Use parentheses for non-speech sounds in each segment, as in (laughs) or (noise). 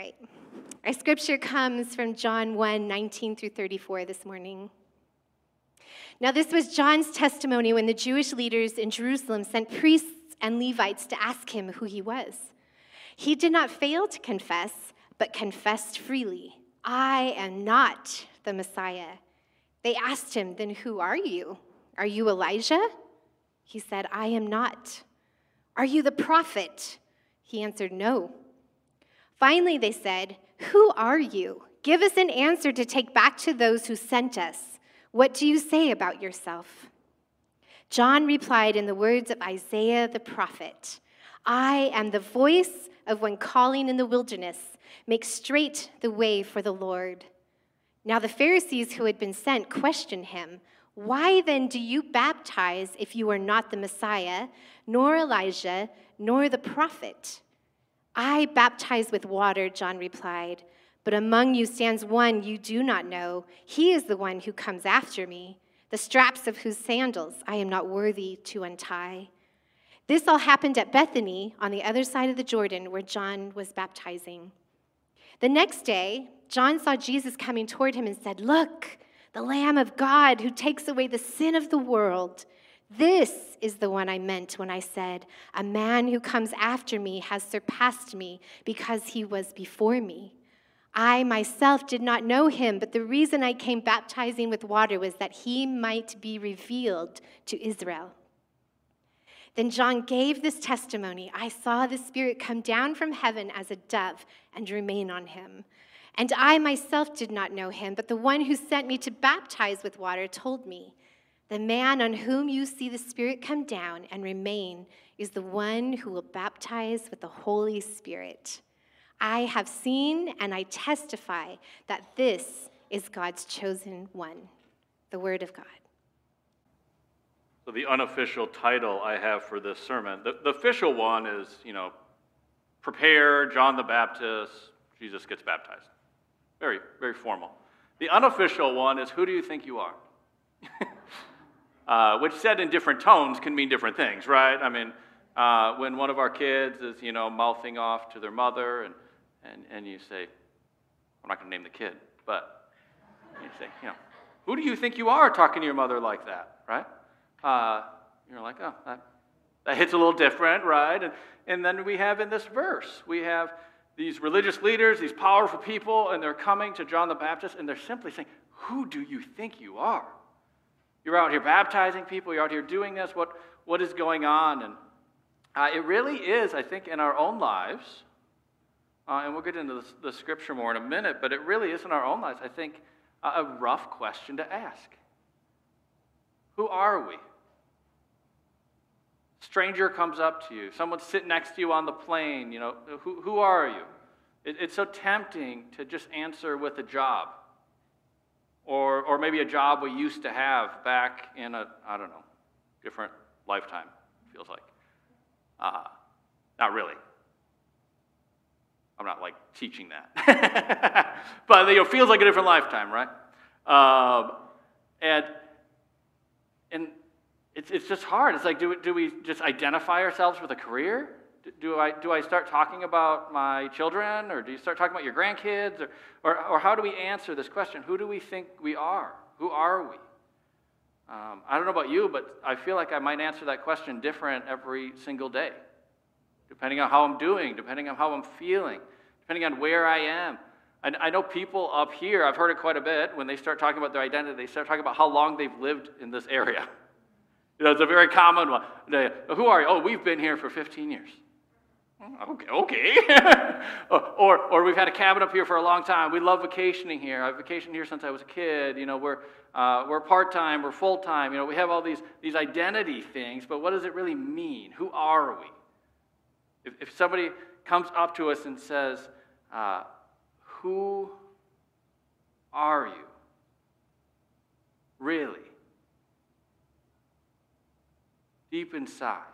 right. Our scripture comes from John 1 19 through 34 this morning. Now, this was John's testimony when the Jewish leaders in Jerusalem sent priests and Levites to ask him who he was. He did not fail to confess, but confessed freely I am not the Messiah. They asked him, Then who are you? Are you Elijah? He said, I am not. Are you the prophet? He answered, No. Finally, they said, Who are you? Give us an answer to take back to those who sent us. What do you say about yourself? John replied in the words of Isaiah the prophet I am the voice of one calling in the wilderness, make straight the way for the Lord. Now the Pharisees who had been sent questioned him. Why then do you baptize if you are not the Messiah, nor Elijah, nor the prophet? I baptize with water, John replied, but among you stands one you do not know. He is the one who comes after me, the straps of whose sandals I am not worthy to untie. This all happened at Bethany on the other side of the Jordan where John was baptizing. The next day, John saw Jesus coming toward him and said, Look, the Lamb of God who takes away the sin of the world. This is the one I meant when I said, A man who comes after me has surpassed me because he was before me. I myself did not know him, but the reason I came baptizing with water was that he might be revealed to Israel. Then John gave this testimony I saw the Spirit come down from heaven as a dove and remain on him. And I myself did not know him, but the one who sent me to baptize with water told me. The man on whom you see the Spirit come down and remain is the one who will baptize with the Holy Spirit. I have seen and I testify that this is God's chosen one, the Word of God. So, the unofficial title I have for this sermon, the, the official one is, you know, prepare John the Baptist, Jesus gets baptized. Very, very formal. The unofficial one is, who do you think you are? (laughs) uh, which said in different tones can mean different things, right? I mean, uh, when one of our kids is, you know, mouthing off to their mother, and, and, and you say, I'm not going to name the kid, but you say, you know, who do you think you are talking to your mother like that, right? Uh, you're like, oh, that, that hits a little different, right? And, and then we have in this verse, we have these religious leaders, these powerful people, and they're coming to John the Baptist, and they're simply saying, Who do you think you are? You're out here baptizing people, you're out here doing this. What, what is going on? And uh, it really is, I think, in our own lives, uh, and we'll get into the, the, scripture more in a minute, but it really is in our own lives, I think, a rough question to ask. Who are we? Stranger comes up to you, someone sitting next to you on the plane, you know, who, who are you? It, it's so tempting to just answer with a job or, or maybe a job we used to have back in a, I don't know, different lifetime, feels like. Uh, not really. I'm not like teaching that. (laughs) but you know, feels like a different lifetime, right? Um, and, and it's, it's just hard. It's like, do, do we just identify ourselves with a career? Do I, do I start talking about my children or do you start talking about your grandkids? Or, or, or how do we answer this question? Who do we think we are? Who are we? Um, I don't know about you, but I feel like I might answer that question different every single day, depending on how I'm doing, depending on how I'm feeling, depending on where I am. I, I know people up here, I've heard it quite a bit, when they start talking about their identity, they start talking about how long they've lived in this area. (laughs) You know, it's a very common one. Who are you? Oh, we've been here for 15 years. Okay, okay. (laughs) or, or we've had a cabin up here for a long time. We love vacationing here. I've vacationed here since I was a kid. You know, we're, uh, we're part time, we're full time. You know, we have all these, these identity things, but what does it really mean? Who are we? If, if somebody comes up to us and says, uh, Who are you? Really? Deep inside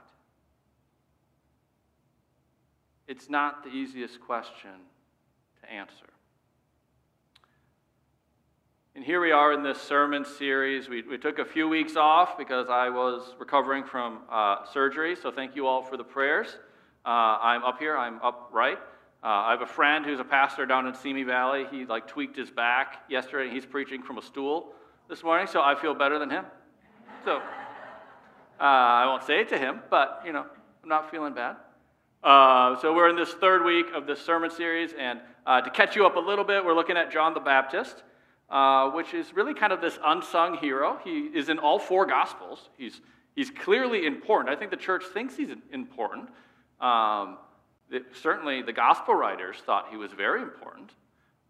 It's not the easiest question to answer. And here we are in this sermon series. We, we took a few weeks off because I was recovering from uh, surgery, so thank you all for the prayers. Uh, I'm up here, I'm upright. Uh, I have a friend who's a pastor down in Simi Valley. He like tweaked his back yesterday. And he's preaching from a stool this morning, so I feel better than him. So uh, I won't say it to him, but you know, I'm not feeling bad. Uh, so we're in this third week of this sermon series, and uh, to catch you up a little bit, we're looking at John the Baptist, uh, which is really kind of this unsung hero. He is in all four Gospels. He's he's clearly important. I think the church thinks he's important. Um, certainly, the gospel writers thought he was very important,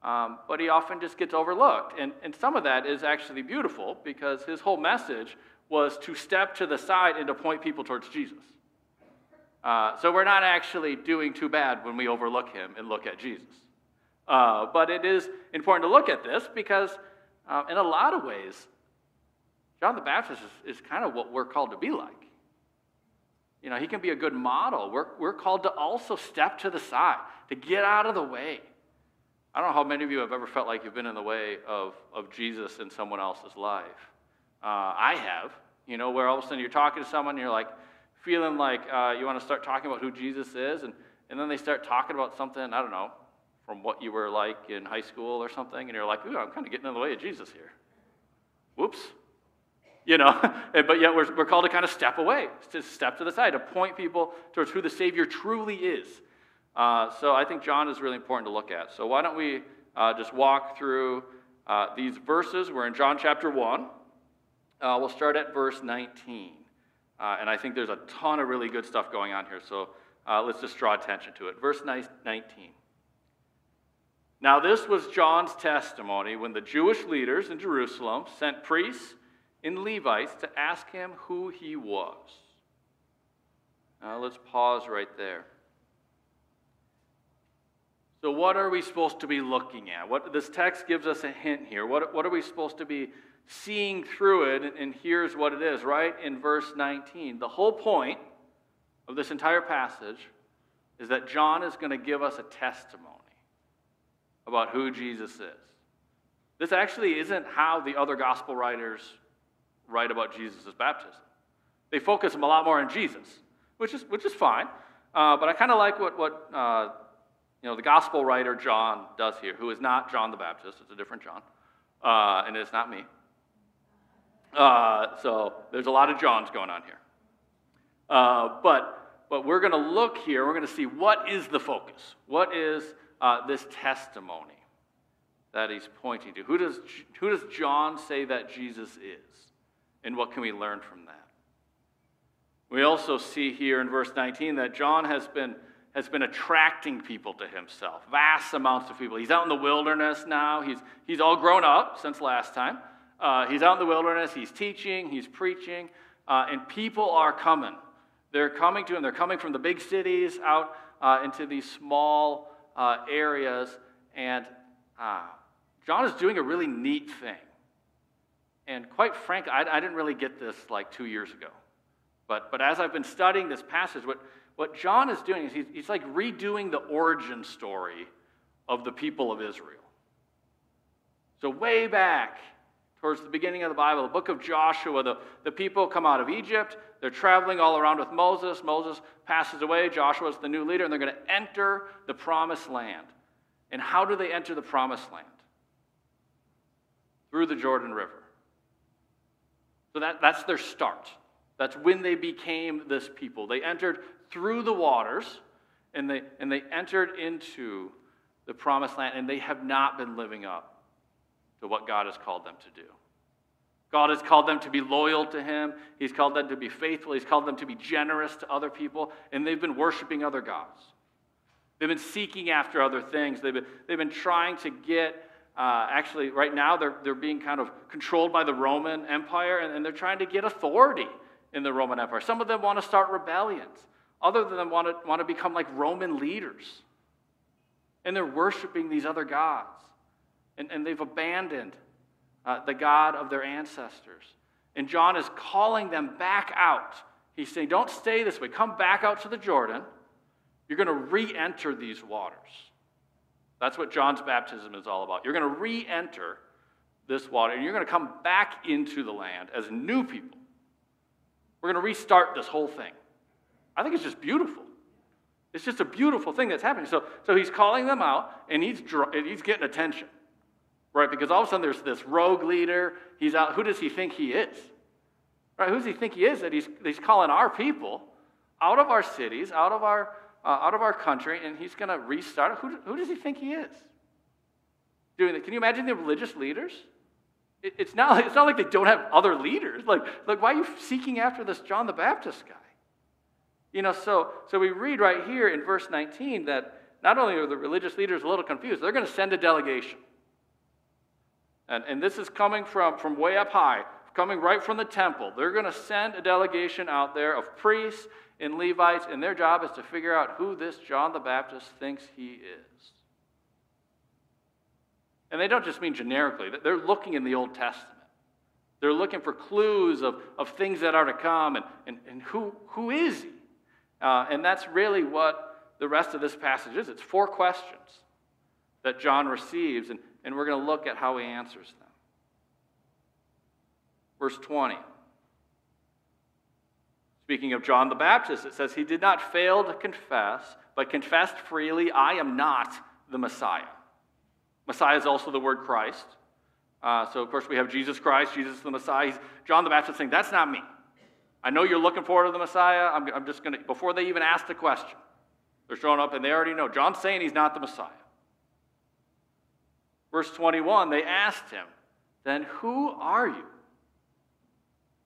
um, but he often just gets overlooked. And, and some of that is actually beautiful because his whole message was to step to the side and to point people towards Jesus. Uh, so we're not actually doing too bad when we overlook him and look at Jesus. Uh, but it is important to look at this because, uh, in a lot of ways, John the Baptist is, is kind of what we're called to be like. You know, he can be a good model. We're, we're called to also step to the side, to get out of the way. I don't know how many of you have ever felt like you've been in the way of, of Jesus in someone else's life. Uh, I have. You know, where all of a sudden you're talking to someone and you're like feeling like uh, you want to start talking about who Jesus is, and, and then they start talking about something, I don't know, from what you were like in high school or something, and you're like, ooh, I'm kind of getting in the way of Jesus here. Whoops you know, (laughs) but yet we're, we're called to kind of step away, to step to the side, to point people towards who the Savior truly is. Uh, so I think John is really important to look at. So why don't we uh, just walk through uh, these verses? We're in John chapter 1. Uh, we'll start at verse 19. Uh, and I think there's a ton of really good stuff going on here. So uh, let's just draw attention to it. Verse 19. Now, this was John's testimony when the Jewish leaders in Jerusalem sent priests and Levites to ask him who he was. Now let's pause right there. So, what are we supposed to be looking at? What this text gives us a hint here. What, what are we supposed to be seeing through it? And, here's what it is, right in verse 19. The whole point of this entire passage is that John is going to give us a testimony about who Jesus is. This actually isn't how the other gospel writers write about Jesus' baptism. They focus a lot more on Jesus, which is, which is fine. Uh, but I kind of like what, what uh, you know, the gospel writer John does here, who is not John the Baptist, it's a different John, uh, and it's not me. Uh, so there's a lot of Johns going on here. Uh, but, but we're going to look here, we're going to see what is the focus. What is uh, this testimony that he's pointing to? Who does, who does John say that Jesus is? And what can we learn from that? We also see here in verse 19 that John has been, has been attracting people to himself, vast amounts of people. He's out in the wilderness now. He's, he's all grown up since last time. Uh, he's out in the wilderness. He's teaching, he's preaching, uh, and people are coming. They're coming to him. They're coming from the big cities out uh, into these small uh, areas. And uh, John is doing a really neat thing. And quite frankly, I, I, didn't really get this like two years ago. But, but as I've been studying this passage, what, what John is doing is he's, he's like redoing the origin story of the people of Israel. So, way back towards the beginning of the Bible, the book of Joshua, the, the people come out of Egypt. They're traveling all around with Moses. Moses passes away. Joshua is the new leader, and they're going to enter the promised land. And how do they enter the promised land? Through the Jordan River. So that, that's their start. That's when they became this people. They entered through the waters and they, and they entered into the promised land, and they have not been living up to what God has called them to do. God has called them to be loyal to Him. He's called them to be faithful. He's called them to be generous to other people, and they've been worshiping other gods. They've been seeking after other things. They've been, they've been trying to get uh, actually, right now, they're, they're being kind of controlled by the Roman Empire, and, and they're trying to get authority in the Roman Empire. Some of them want to start rebellions, other of them want to, want to become like Roman leaders. And they're worshiping these other gods, and, and they've abandoned uh, the God of their ancestors. And John is calling them back out. He's saying, Don't stay this way. Come back out to the Jordan. You're going to re enter these waters. That's what John's baptism is all about. You're going to re enter this water and you're going to come back into the land as new people. We're going to restart this whole thing. I think it's just beautiful. It's just a beautiful thing that's happening. So, so he's calling them out and he's, he's getting attention, right? Because all of a sudden there's this rogue leader. He's out. Who does he think he is? Right? Who does he think he is that he's, he's calling our people out of our cities, out of our, uh, out of our country, and he's going to restart? Who, who does he think he is? Doing that. Can you imagine the religious leaders? It, it's, not, it's not like they don't have other leaders. Like, like, why are you seeking after this John the Baptist guy? You know, so, so we read right here in verse 19 that not only are the religious leaders a little confused, they're going to send a delegation. And, and this is coming from, from way up high, coming right from the temple. They're going to send a delegation out there of priests and Levites, and their job is to figure out who this John the Baptist thinks he is. And they don't just mean generically, they're looking in the Old Testament. They're looking for clues of, of things that are to come and, and, and who, who is he? Uh, and that's really what the rest of this passage is. It's four questions that John receives, and, and we're going to look at how he answers them. Verse 20. Speaking of John the Baptist, it says, He did not fail to confess, but confessed freely, I am not the Messiah. Messiah is also the word Christ. Uh, so, of course, we have Jesus Christ, Jesus the Messiah. He's, John the Baptist saying, That's not me. I know you're looking forward to the Messiah. I'm, I'm just going to, before they even ask the question, they're showing up and they already know. John's saying he's not the Messiah. Verse 21, they asked him, Then who are you?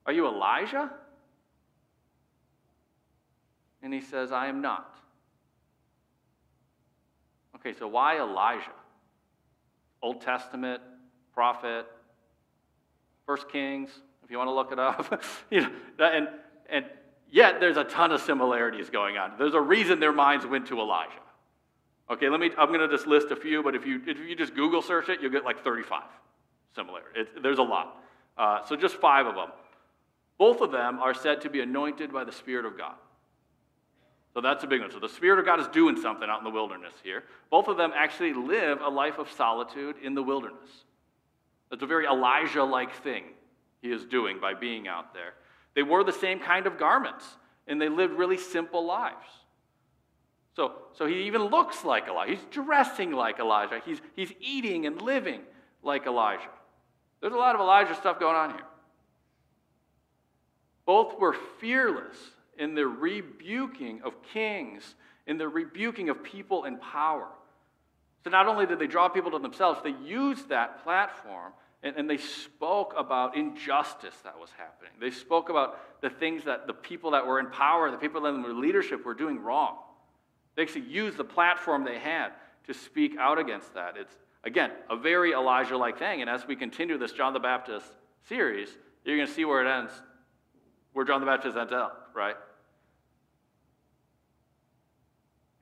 Are you Elijah? And he says, I am not. Okay, so why Elijah? Old Testament, prophet, First Kings, if you want to look it up. (laughs) you know, and, and yet there's a ton of similarities going on. There's a reason their minds went to Elijah. Okay, let me, I'm going to just list a few, but if you, if you just Google search it, you'll get like 35 similar. It, there's a lot. Uh, so just five of them. Both of them are said to be anointed by the Spirit of God. So that's a big one. So the Spirit of God is doing something out in the wilderness here. Both of them actually live a life of solitude in the wilderness. That's a very Elijah like thing he is doing by being out there. They wore the same kind of garments, and they lived really simple lives. So, so he even looks like Elijah. He's dressing like Elijah. He's, he's eating and living like Elijah. There's a lot of Elijah stuff going on here. Both were fearless in their rebuking of kings, in their rebuking of people in power. So not only did they draw people to themselves, they used that platform and, and, they spoke about injustice that was happening. They spoke about the things that the people that were in power, the people in leadership were doing wrong. They actually used the platform they had to speak out against that. It's, again, a very Elijah like thing. And as we continue this John the Baptist series, you're going to see where it ends, where John the Baptist ends up, right?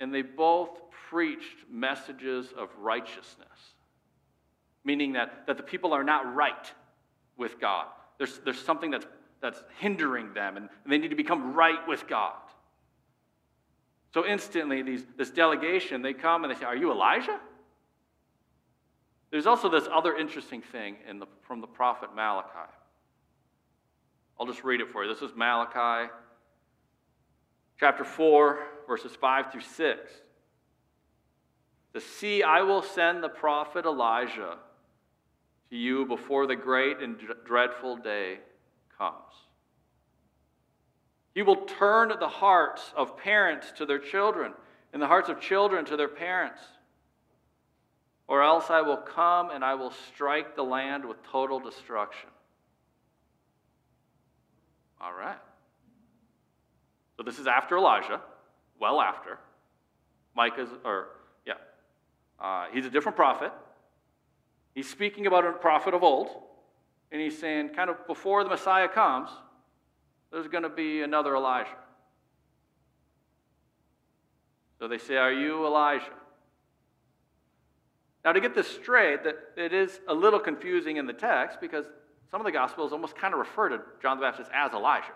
And they both preached messages of righteousness meaning that, that the people are not right with God. There's, there's something that's, that's hindering them, and they need to become right with God. So instantly, these, this delegation, they come and they say, Are you Elijah? There's also this other interesting thing in the, from the prophet Malachi. I'll just read it for you. This is Malachi chapter 4, verses 5 through 6. The see, I will send the prophet Elijah to you before the great and dreadful day comes. He will turn the hearts of parents to their children and the hearts of children to their parents. Or else I will come and I will strike the land with total destruction. All right. So this is after Elijah, well after. Micah's, or, yeah. Uh, he's a different prophet. He's speaking about a prophet of old, and he's saying, kind of before the Messiah comes, there's going to be another Elijah. So they say, Are you Elijah? Now, to get this straight, that it is a little confusing in the text because some of the Gospels almost kind of refer to John the Baptist as Elijah.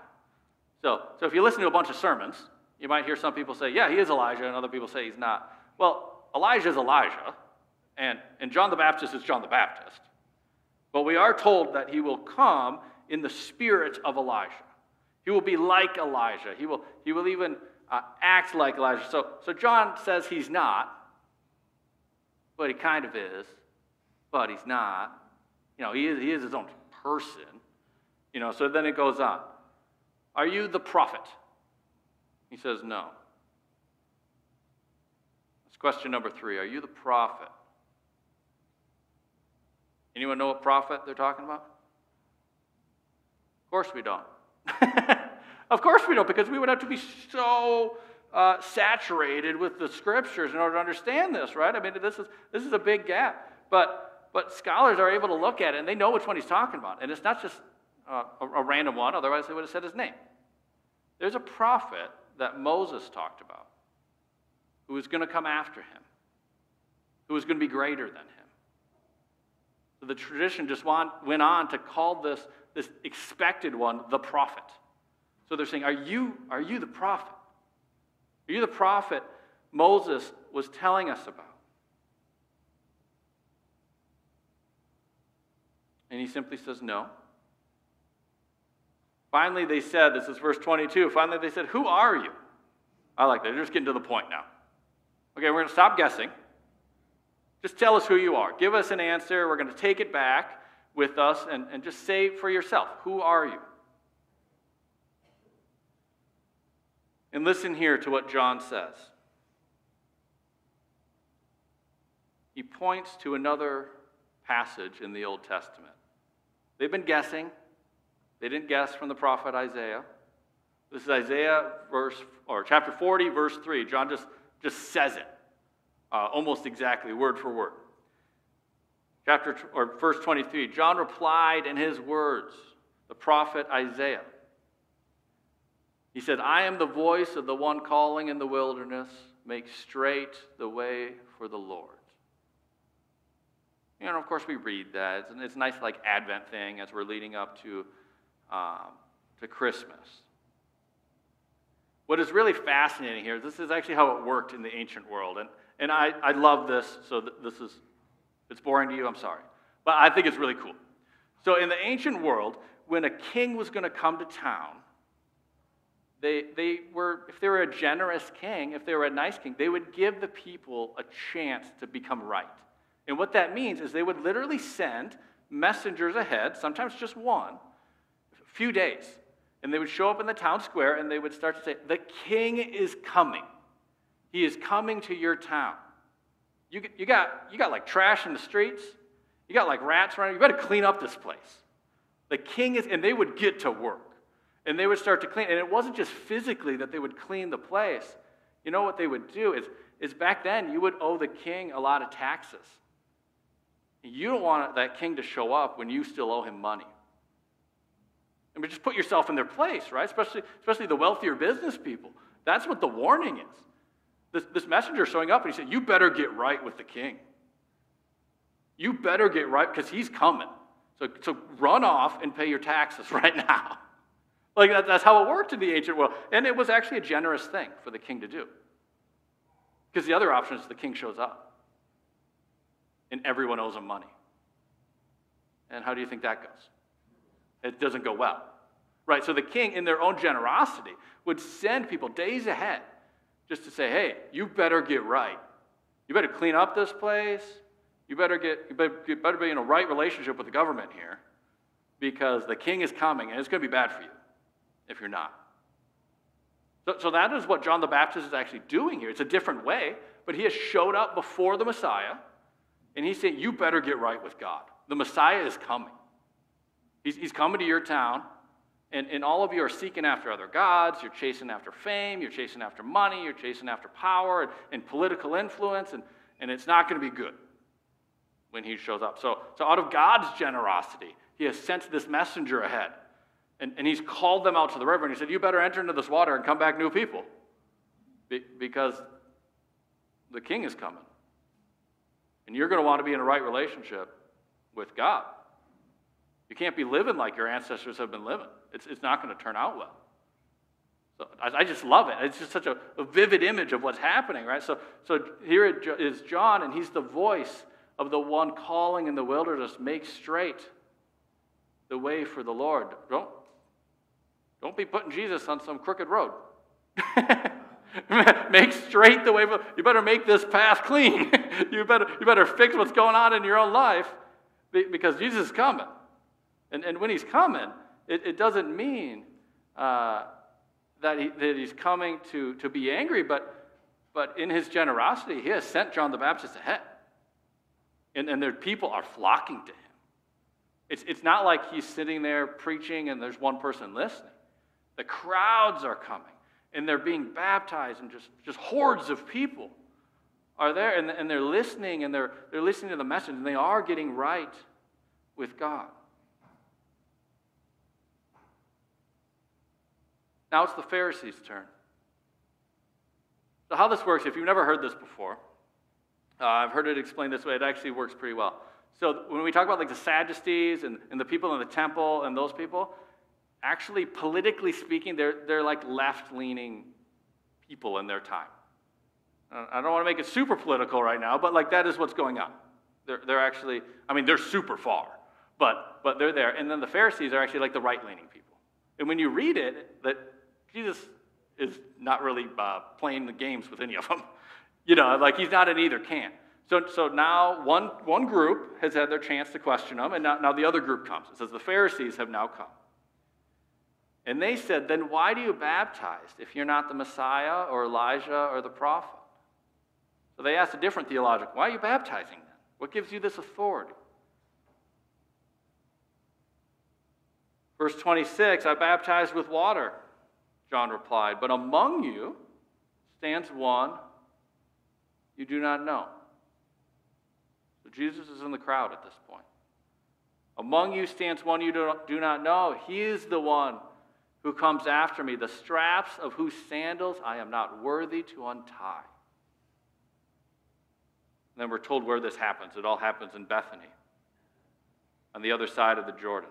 So, so if you listen to a bunch of sermons, you might hear some people say, Yeah, he is Elijah, and other people say he's not. Well, Elijah is Elijah. And, and John the Baptist is John the Baptist. But we are told that he will come in the spirit of Elijah. He will be like Elijah. He will, he will even uh, acts like Elijah. So, so John says he's not, but he kind of is, but he's not. You know, he is, he is his own person. You know, so then it goes on. Are you the prophet? He says, no. That's question number three. Are you the prophet? Anyone know what prophet they're talking about? Of course we don't. (laughs) of course we don't, because we would have to be so uh, saturated with the scriptures in order to understand this, right? I mean, this is, this is a big gap. But, but scholars are able to look at it and they know which one he's talking about. And it's not just uh, a, a random one, otherwise they would have said his name. There's a prophet that Moses talked about who is going to come after him, who is going to be greater than him. So the tradition just want, went on to call this, this expected one the prophet. So they're saying, Are you, are you the prophet? Are you the prophet Moses was telling us about? And he simply says, No. Finally, they said, this is verse 22, finally they said, Who are you? I like that. They're just getting to the point now. Okay, we're going to stop guessing. Just tell us who you are. Give us an answer. We're going to take it back with us and, and just say for yourself, Who are you? And listen here to what John says. He points to another passage in the Old Testament. They've been guessing. They didn't guess from the prophet Isaiah. This is Isaiah verse or chapter 40, verse 3. John just, just says it uh, almost exactly, word for word. Chapter or verse 23. John replied in his words, the prophet Isaiah. He said, I am the voice of the one calling in the wilderness, make straight the way for the Lord. Know, of course, we read that. It's, it's a nice, like, Advent thing as we're leading up to, um, to Christmas. What is really fascinating here, this is actually how it worked in the ancient world. And, and I, I love this, so th- this is, it's boring to you, I'm sorry. But I think it's really cool. So in the ancient world, when a king was going to come to town, they, they were, if they were a generous king, if they were a nice king, they would give the people a chance to become right. And what that means is they would literally send messengers ahead, sometimes just one, a few days. And they would show up in the town square and they would start to say, The king is coming. He is coming to your town. You, you, got, you got like trash in the streets. You got like rats running. You better clean up this place. The king is, and they would get to work. And they would start to clean. And it wasn't just physically that they would clean the place. You know what they would do is, is back then you would owe the king a lot of taxes. You don't want that king to show up when you still owe him money. I mean, just put yourself in their place, right? Especially, especially the wealthier business people. That's what the warning is. This, this messenger showing up and he said, You better get right with the king. You better get right because he's coming. So, so run off and pay your taxes (laughs) right now. Like that, that's how it worked in the ancient world. And it was actually a generous thing for the king to do. Because the other option is the king shows up and everyone owes him money. And how do you think that goes? It doesn't go well. Right? So the king, in their own generosity, would send people days ahead just to say, hey, you better get right. You better clean up this place. You better get you better, be in a right relationship with the government here because the king is coming and it's going to be bad for you if you're not. So, so that is what John the Baptist is actually doing here. It's a different way, but he has showed up before the Messiah, and he's saying, You better get right with God. The Messiah is coming. He's, he's coming to your town, and, and all of you are seeking after other gods. You're chasing after fame, you're chasing after money, you're chasing after power and, and political influence, and, and it's not going to be good when he shows up. So, so, out of God's generosity, he has sent this messenger ahead and, and he's called them out to the river and he said, You better enter into this water and come back new people Be, because the king is coming. And you're going to want to be in a right relationship with God. You can't be living like your ancestors have been living, it's, it's not going to turn out well. So I, I just love it. It's just such a, a vivid image of what's happening, right? So, so here is John, and he's the voice of the one calling in the wilderness, make straight the way for the Lord. Don't, don't be putting Jesus on some crooked road. (laughs) make straight the way. You better make this path clean. (laughs) you, better, you better fix what's going on in your own life because Jesus is coming. And, and when he's coming, it, it doesn't mean uh, that, he, that he's coming to, to be angry, but, but in his generosity, he has sent John the Baptist ahead. And, and their people are flocking to him. It's, it's not like he's sitting there preaching and there's one person listening. The crowds are coming and they're being baptized, and just, just hordes of people are there, and, and they're listening, and they're, they're listening to the message, and they are getting right with God. Now it's the Pharisees' turn. So, how this works, if you've never heard this before, uh, I've heard it explained this way. It actually works pretty well. So, when we talk about like the Sadducees and, and the people in the temple and those people, actually, politically speaking, they're, they're like left leaning people in their time. I don't want to make it super political right now, but like that is what's going on. They're, they're actually, I mean, they're super far, but, but they're there. And then the Pharisees are actually like the right leaning people. And when you read it, that Jesus is not really uh, playing the games with any of them. (laughs) You know, like he's not in either camp. So, so now one, one group has had their chance to question him, and now, now the other group comes. It says the Pharisees have now come. And they said, Then why do you baptize if you're not the Messiah or Elijah or the prophet? So they asked a different theologian, Why are you baptizing then? What gives you this authority? Verse 26 I baptized with water, John replied, but among you stands one you do not know. So Jesus is in the crowd at this point. Among you stands one you do not know. He is the one who comes after me, the straps of whose sandals I am not worthy to untie. And then we're told where this happens. It all happens in Bethany, on the other side of the Jordan.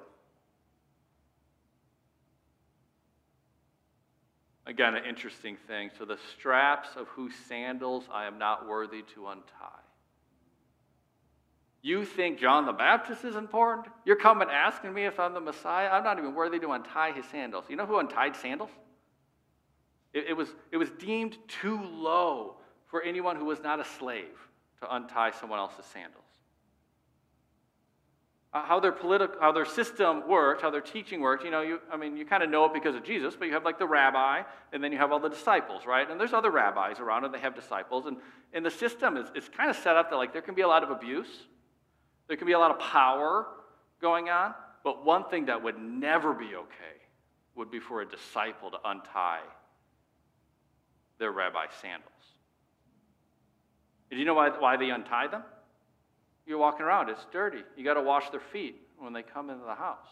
Again, an interesting thing. So, the straps of whose sandals I am not worthy to untie. You think John the Baptist is important? You're coming asking me if I'm the Messiah? I'm not even worthy to untie his sandals. You know who untied sandals? It, it was, it was deemed too low for anyone who was not a slave to untie someone else's sandals. Uh, how their political, how their system worked, how their teaching worked. You know, you, I mean, you kind of know it because of Jesus, but you have like the rabbi, and then you have all the disciples, right? And there's other rabbis around, and they have disciples, and, and the system is, is kind of set up that like there can be a lot of abuse, there can be a lot of power going on, but one thing that would never be okay would be for a disciple to untie their rabbi's sandals. Do you know why, why they untie them? You're walking around, it's dirty. You got to wash their feet when they come into the house.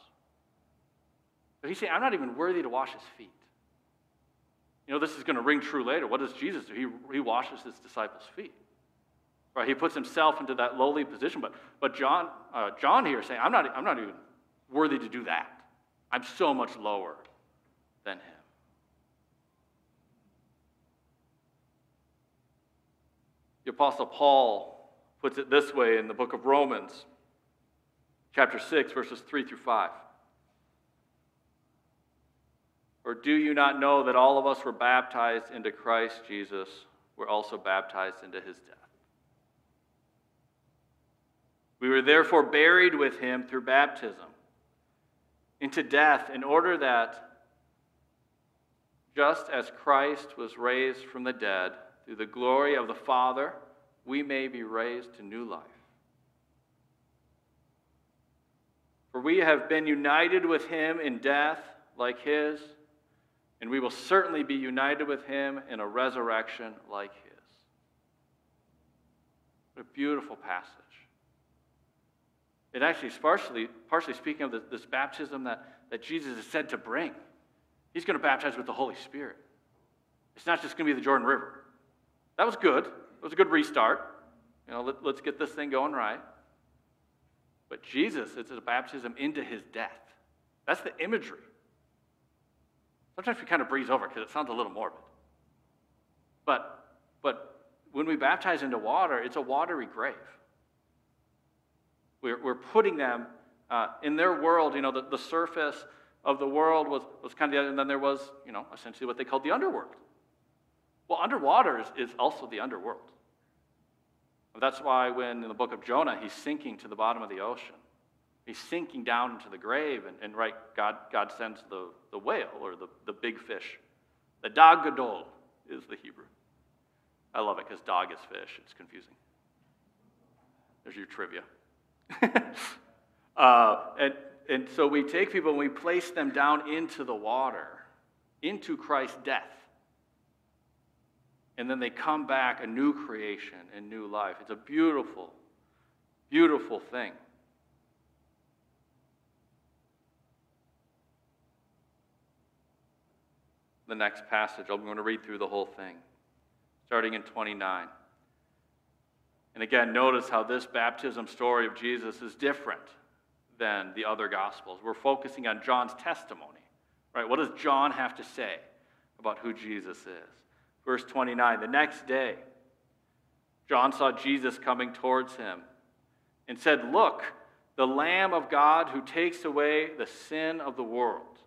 But he's saying, I'm not even worthy to wash his feet. You know, this is going to ring true later. What does Jesus do? He, he washes his disciples' feet. Right? He puts himself into that lowly position. But, but John, uh, John here saying, I'm not, I'm not even worthy to do that. I'm so much lower than him. The Apostle Paul puts it this way in the book of Romans, chapter 6, verses 3 through 5. Or do you not know that all of us were baptized into Christ Jesus, We're also baptized into his death? We were therefore buried with him through baptism into death, in order that, just as Christ was raised from the dead through the glory of the Father, we may be raised to new life. For we have been united with him in death like his, and we will certainly be united with him in a resurrection like his. What a beautiful passage. It actually is partially, partially speaking of this baptism that, that Jesus is said to bring. He's going to baptize with the Holy Spirit. It's not just going to be the Jordan River. That was good. It was a good restart. You know, let, us get this thing going right. But Jesus, it's a baptism into his death. That's the imagery. Sometimes we kind of breeze over because it sounds a little morbid. But, but when we baptize into water, it's a watery grave. We're, we're putting them uh, in their world, you know, the, the surface of the world was, was kind of the, and then there was, you know, essentially what they called the underworld. Well, underwater is, is also the underworld. That's why when in the book of Jonah, he's sinking to the bottom of the ocean. He's sinking down into the grave, and, and right, God, God sends the, the whale or the, the big fish. The dag gadol is the Hebrew. I love it because dog is fish. It's confusing. There's your trivia. (laughs) uh, and, and so we take people and we place them down into the water, into Christ's death. And then they come back a new creation and new life. It's a beautiful, beautiful thing. The next passage, I'm going to read through the whole thing, starting in 29. And again, notice how this baptism story of Jesus is different than the other gospels. We're focusing on John's testimony, right? What does John have to say about who Jesus is? Verse 29 The next day, John saw Jesus coming towards him and said, Look, the Lamb of God who takes away the sin of the world.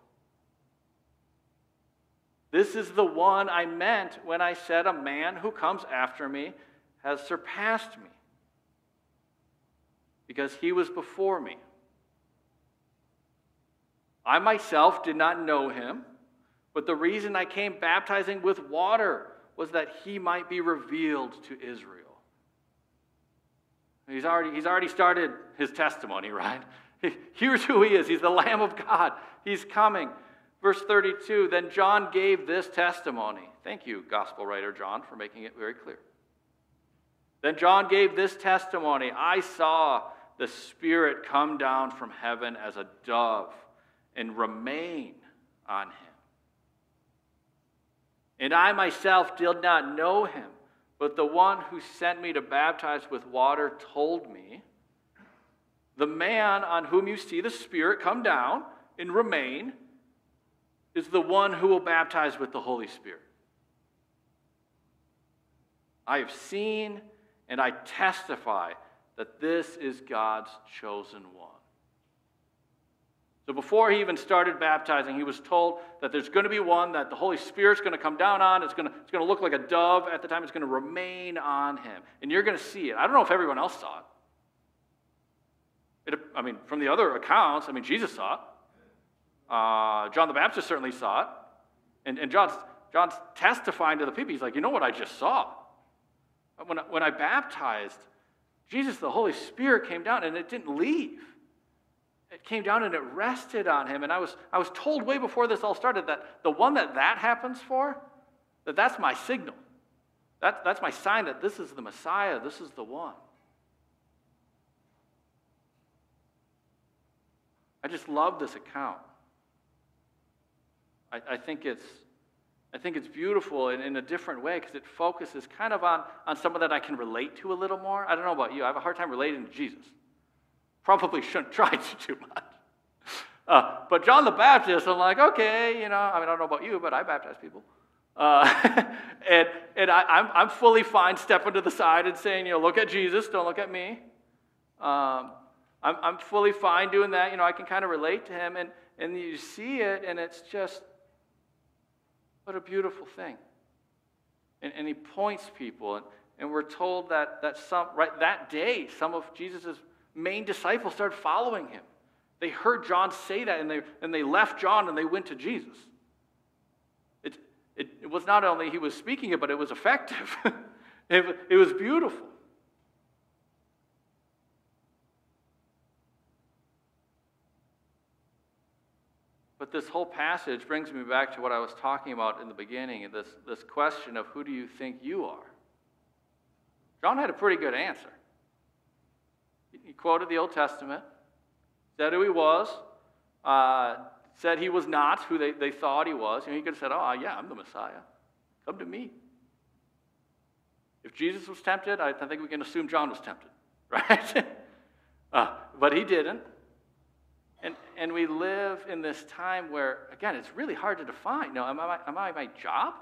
This is the one I meant when I said, A man who comes after me has surpassed me because he was before me. I myself did not know him, but the reason I came baptizing with water was that he might be revealed to Israel. He's already, he's already started his testimony, right? (laughs) Here's who he is. He's the Lamb of God. He's coming. Verse 32 Then John gave this testimony. Thank you, gospel writer John, for making it very clear. Then John gave this testimony I saw the Spirit come down from heaven as a dove and remain on him. And I myself did not know him, but the one who sent me to baptize with water told me, The man on whom you see the Spirit come down and remain is the one who will baptize with the Holy Spirit. I have seen and I testify that this is God's chosen one. So before he even started baptizing, he was told that there's going to be one that the Holy Spirit's going to come down on. It's going to, it's going to look like a dove at the time. It's going to remain on him. And you're going to see it. I don't know if everyone else saw it. it I mean, from the other accounts, I mean, Jesus saw it. Uh, John the Baptist certainly saw it. And, and John's, John's testifying to the people. He's like, you know what I just saw? When, when I baptized, Jesus, the Holy Spirit came down and it didn't leave it came down and it rested on him. And I was, I was told way before this all started that the one that that happens for, that that's my signal. That, that's my sign that this is the Messiah, this is the one. I just love this account. I, I think it's I think it's beautiful in, in a different way because it focuses kind of on, on someone that I can relate to a little more. I don't know about you, I have a hard time relating to Jesus. Probably shouldn't (laughs) try to too much. Uh, but John the Baptist, I'm like, okay, you know, I mean, I don't know about you, but I baptize people. Uh, (laughs) and and I, am I'm, I'm fully fine stepping to the side and saying, you know, look at Jesus, don't look at me. Um, I'm, I'm fully fine doing that. You know, I can kind of relate to him. And, and you see it, and it's just, what a beautiful thing. And, and he points people, and, and we're told that, that some, right that day, some of Jesus' main disciples started following him. They heard John say that and they, and they left John and they went to Jesus. It, it, it was not only he was speaking it, but it was effective. (laughs) it, it was beautiful. But this whole passage brings me back to what I was talking about in the beginning this, this question of who do you think you are? John had a pretty good answer. He quoted the Old Testament, said who he was, uh, said he was not who they, they thought he was. And he could have said, Oh, yeah, I'm the Messiah. Come to me. If Jesus was tempted, I think we can assume John was tempted, (laughs) right? uh, but he didn't. And, and we live in this time where, again, it's really hard to define. No, am I, am I my job?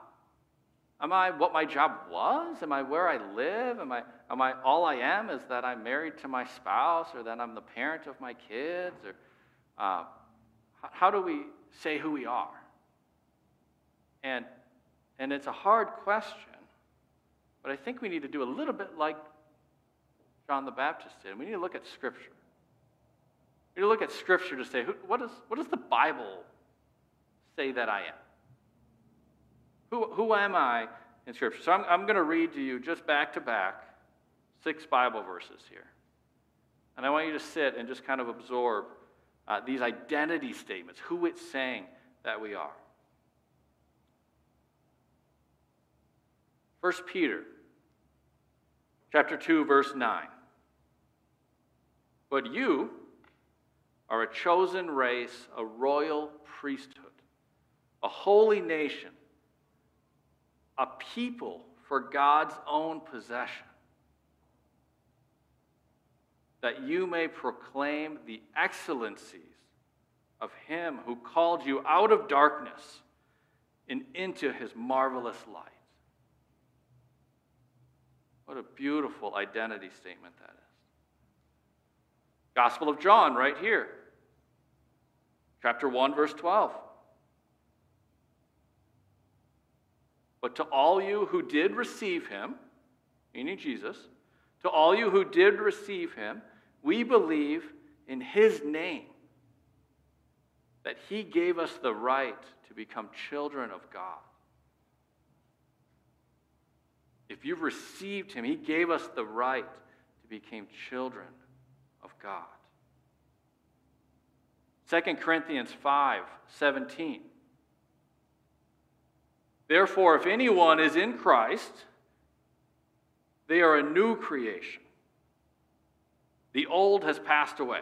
Am I what my job was? Am I where I live? Am I, am I all I am is that I'm married to my spouse or that I'm the parent of my kids? Or uh, how do we say who we are? And, and it's a hard question But I think we need to do a little bit like John the Baptist did. We need to look at Scripture. We need to look at Scripture to say, what, is, what does the Bible say that I am? Who, who am I in Scripture? So I'm, I'm going to read to you just back to back six Bible verses here. And I want you to sit and just kind of absorb uh, these identity statements, who it's saying that we are. 1 Peter chapter 2 verse 9. But you are a chosen race, a royal priesthood, a holy nation, a people for God's own possession, that you may proclaim the excellencies of him who called you out of darkness and into his marvelous light. What a beautiful identity statement that is. Gospel of John, right here, chapter 1, verse 12. But to all you who did receive him, meaning Jesus, to all you who did receive him, we believe in his name that he gave us the right to become children of God. If you've received him, he gave us the right to become children of God. 2 Corinthians 5 17. Therefore, if anyone is in Christ, they are a new creation. The old has passed away.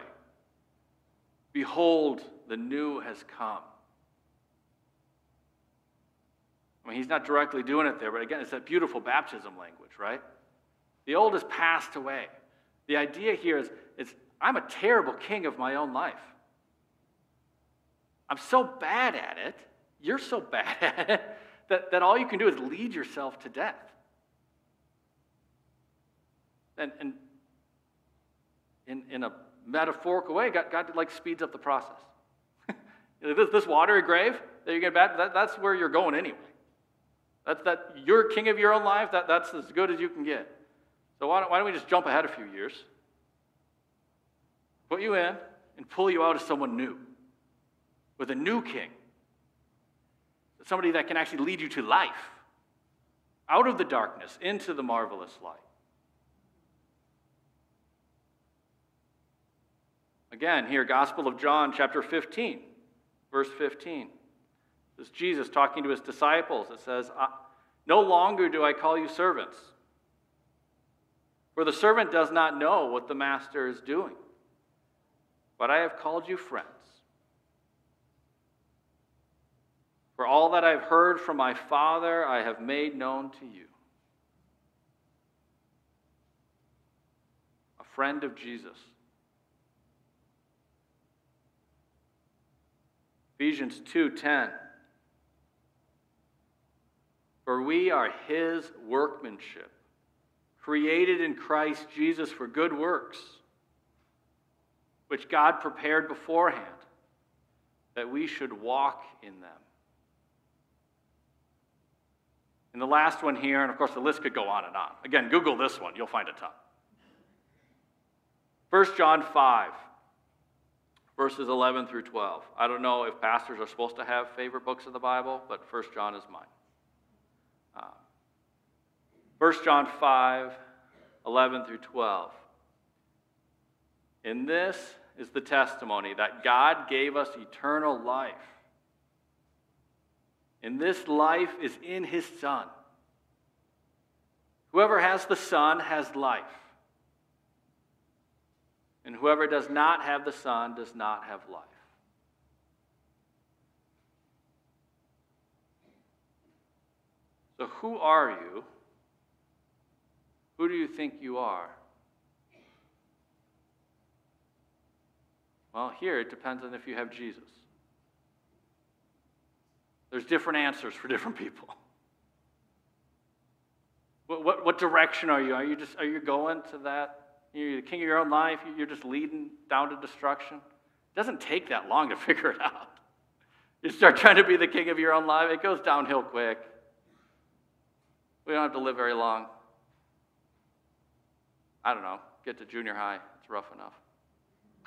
Behold, the new has come. I mean, he's not directly doing it there, but again, it's that beautiful baptism language, right? The old has passed away. The idea here is, is I'm a terrible king of my own life. I'm so bad at it, you're so (laughs) bad at it, that, that all you can do is lead yourself to death. And, and in, in a metaphorical way, God, God like speeds up the process. (laughs) this, this watery grave that you're going to bat, that, that's where you're going anyway. That's that you're king of your own life, that, that's as good as you can get. So why don't, why don't we just jump ahead a few years? Put you in and pull you out as someone new. With a new king. Somebody that can actually lead you to life. Out of the darkness into the marvelous light. Again, here, Gospel of John, chapter 15, verse 15. This is Jesus talking to his disciples. It says, No longer do I call you servants, for the servant does not know what the master is doing, but I have called you friends. For all that I've heard from my Father, I have made known to you. A friend of Jesus. Ephesians 2:10 for we are his workmanship, created in Christ Jesus for good works, which God prepared beforehand that we should walk in them. And the last one here, and of course the list could go on and on. Again, Google this one, you'll find a ton. 1 John 5, verses 11 through 12. I don't know if pastors are supposed to have favorite books of the Bible, but 1 John is mine. Uh, 1 John 5 11 through 12. In this is the testimony that God gave us eternal life. And this life is in his Son. Whoever has the Son has life. And whoever does not have the Son does not have life. So, who are you? Who do you think you are? Well, here it depends on if you have Jesus. There's different answers for (laughs) different people. What, what, what direction are you? Are you just are you going to that? You're the king of your own life. You're just leading down to destruction. It doesn't take that long to (laughs) figure it out. You start trying to be the king of your own life, it goes downhill quick. We don't have to live very long. I don't know, get to junior high. It's rough enough.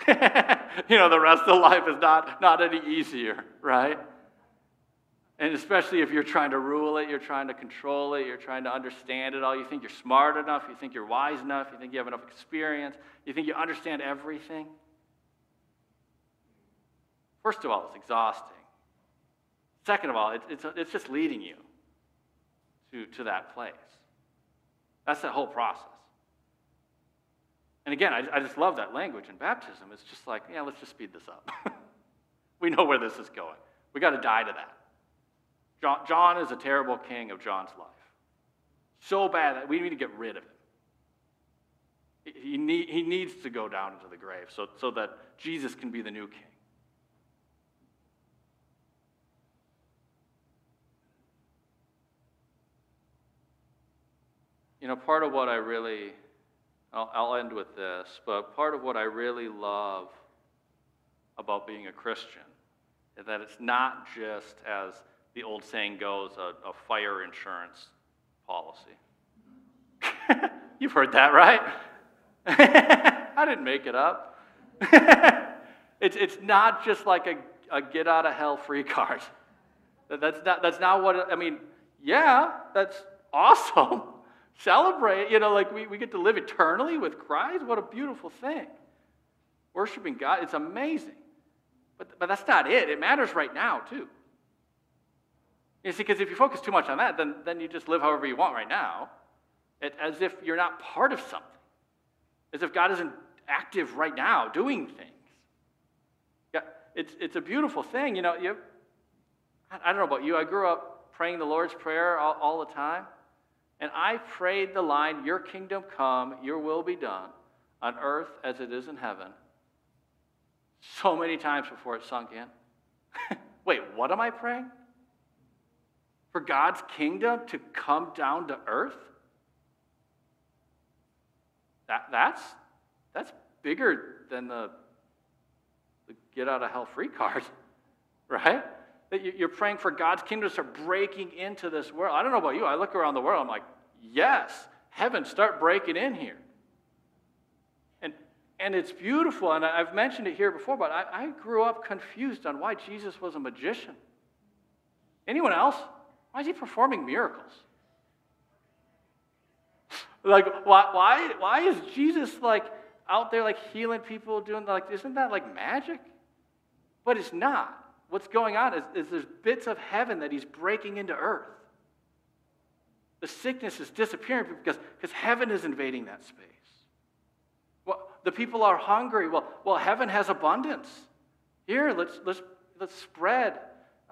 (laughs) you know, the rest of life is not, not any easier, right? And especially if you're trying to rule it, you're trying to control it, you're trying to understand it all. You think you're smart enough, you think you're wise enough, you think you have enough experience, you think you understand everything. First of all, it's exhausting. Second of all, it's, it's, it's just leading you to, to that place. That's that whole process. And again, I, I just love that language in baptism. It's just like, yeah, let's just speed this up. (laughs) we know where this is going. We got to die to that. John, John is a terrible king of John's life. So bad that we need to get rid of him. He, need, he needs to go down into the grave so, so that Jesus can be the new king. You know, part of what I really, I'll, I'll end with this, but part of what I really love about being a Christian is that it's not just as the old saying goes, a, a fire insurance policy. (laughs) You've heard that, right? (laughs) I didn't make it up. (laughs) it's, it's not just like a, a get out of hell free card. That's not, that's not what, I mean, yeah, that's awesome. Celebrate, you know, like we, we get to live eternally with Christ. What a beautiful thing. Worshiping God, it's amazing. But, but that's not it. It matters right now, too. You see, because if you focus too much on that, then, then you just live however you want right now, it, as if you're not part of something, as if God isn't active right now doing things. Yeah, it's, it's a beautiful thing. You know, you, I don't know about you, I grew up praying the Lord's Prayer all, all the time, and I prayed the line, Your kingdom come, your will be done, on earth as it is in heaven, so many times before it sunk in. (laughs) Wait, what am I praying? For God's kingdom to come down to earth? That, that's, that's bigger than the, the get out of hell free card, (laughs) right? That you're praying for God's kingdom to start breaking into this world. I don't know about you. I look around the world, I'm like, yes, heaven, start breaking in here. And, and it's beautiful, and I've mentioned it here before, but I, I grew up confused on why Jesus was a magician. Anyone else? Why is he performing miracles? Like, why, why, why is Jesus like out there like healing people, doing like, isn't that like magic? But it's not. What's going on is, is there's bits of heaven that he's breaking into earth. The sickness is disappearing because, because heaven is invading that space. Well, the people are hungry. Well, well, heaven has abundance. Here, let's, let's, let's spread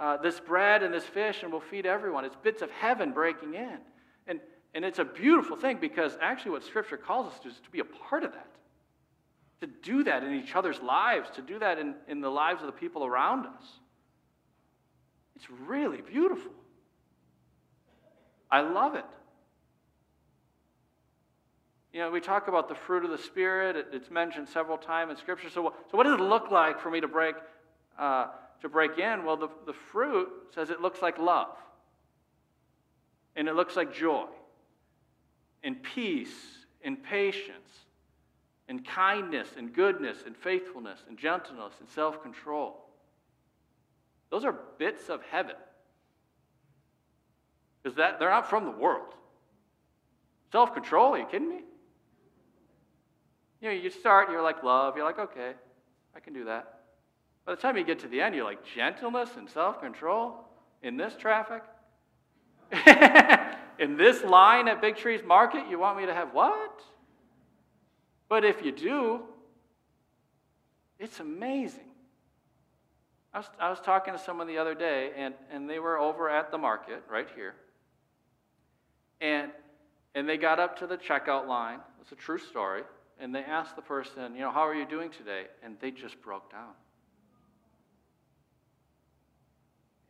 uh, this bread and this fish and we'll feed everyone. It's bits of heaven breaking in. And, and it's a beautiful thing because actually, what Scripture calls us to is to be a part of that. To do that in each other's lives, to do that in, in the lives of the people around us. It's really beautiful. I love it. You know, we talk about the fruit of the Spirit. It, it's mentioned several times in Scripture. So, so what does it look like for me to break uh, to break in? Well, the, the fruit says it looks like love, and it looks like joy, and peace, and patience, and kindness, and goodness, and faithfulness, and gentleness, and self control. Those are bits of heaven. Because that they're not from the world. Self control, are you kidding me? You know, you start, you're like love, you're like, okay, I can do that. By the time you get to the end, you're like, gentleness and self control in this traffic? (laughs) in this line at Big Trees Market, you want me to have what? But if you do, it's amazing. I was, I was talking to someone the other day, and, and they were over at the market right here. And, and they got up to the checkout line. It's a true story. And they asked the person, you know, how are you doing today? And they just broke down.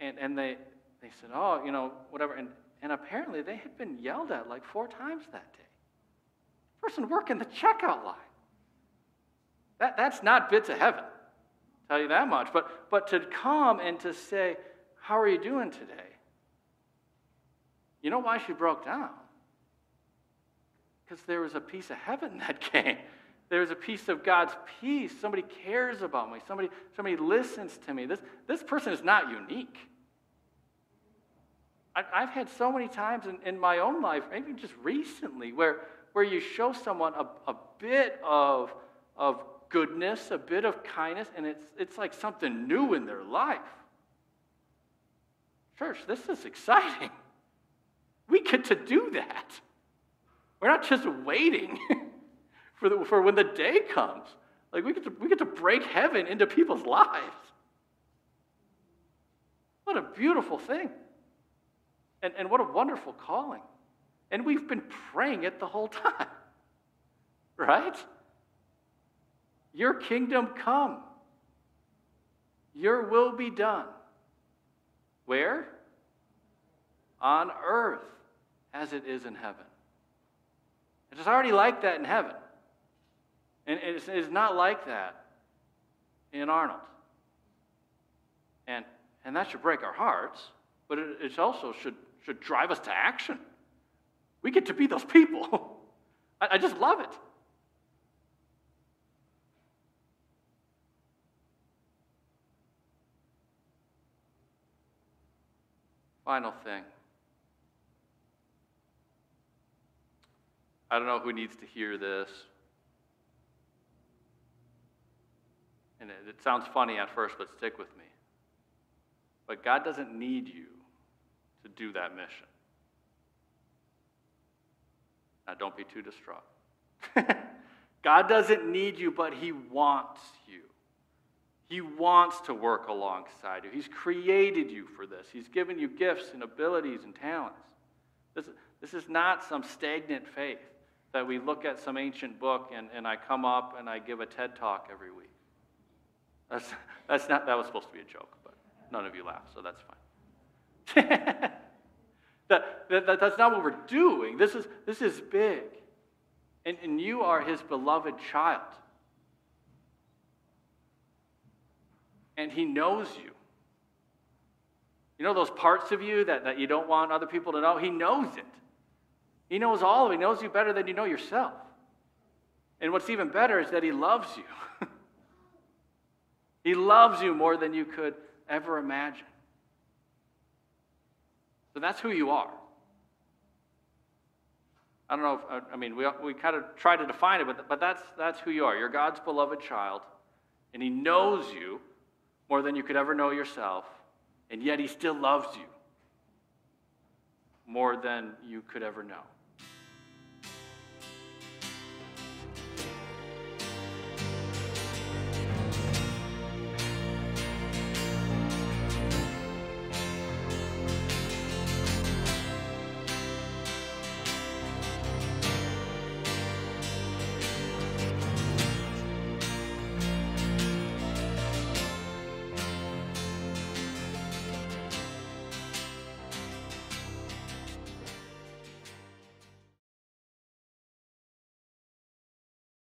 And, and they, they said, oh, you know, whatever. And, and apparently they had been yelled at like four times that day. Person working the checkout line. That, that's not bits of heaven, I'll tell you that much. But, but to come and to say, how are you doing today? You know why she broke down? Because there was a piece of heaven (laughs) that came. There was a piece of God's peace. Somebody cares about me. Somebody, somebody listens to me. This, this person is not unique. I've had so many times in, in my own life, maybe just recently, where, where you show someone a, a bit of, of goodness, a bit of kindness, and it's, it's like something new in their life. Church, this is exciting. We get to do that. We're not just waiting (laughs) for, the, for when the day comes. Like we get, to, we get to break heaven into people's lives. What a beautiful thing. And, and what a wonderful calling. And we've been praying it the whole time. (laughs) Right? Your kingdom come. Your will be done. Where? On earth as it is in heaven. It is already like that in heaven. And it is not like that in Arnold. And, and that should break our hearts, but it, it also should, should drive us to action. We get to be those people. (laughs) I, I just love it. Final thing. I don't know who needs to hear this. And it, it, sounds funny at first, but stick with me. But God doesn't need you to do that mission. Now, don't be too distraught. (laughs) God doesn't need you, but He wants you. He wants to work alongside you. He's created you for this. He's given you gifts and abilities and talents. This, this is not some stagnant faith that we look at some ancient book and, and I come up and I give a TED talk every week. That's, (laughs) that's not, that was supposed to be a joke, but none of you laughed, so that's fine. (laughs) that, that, that's not what we're doing. This is, this is big. And, and you are his beloved child. and He knows you. You know those parts of you that, that you don't want other people to know? He knows it. He knows all of it. He knows you better than you know yourself. And what's even better is that He loves you. (laughs) he loves you more than you could ever imagine. So that's who you are. I don't know if, I mean, we, we kind of try to define it, but, but that's, that's who you are. You're God's beloved child, and He knows you more than you could ever know yourself, and yet He still loves you more than you could ever know.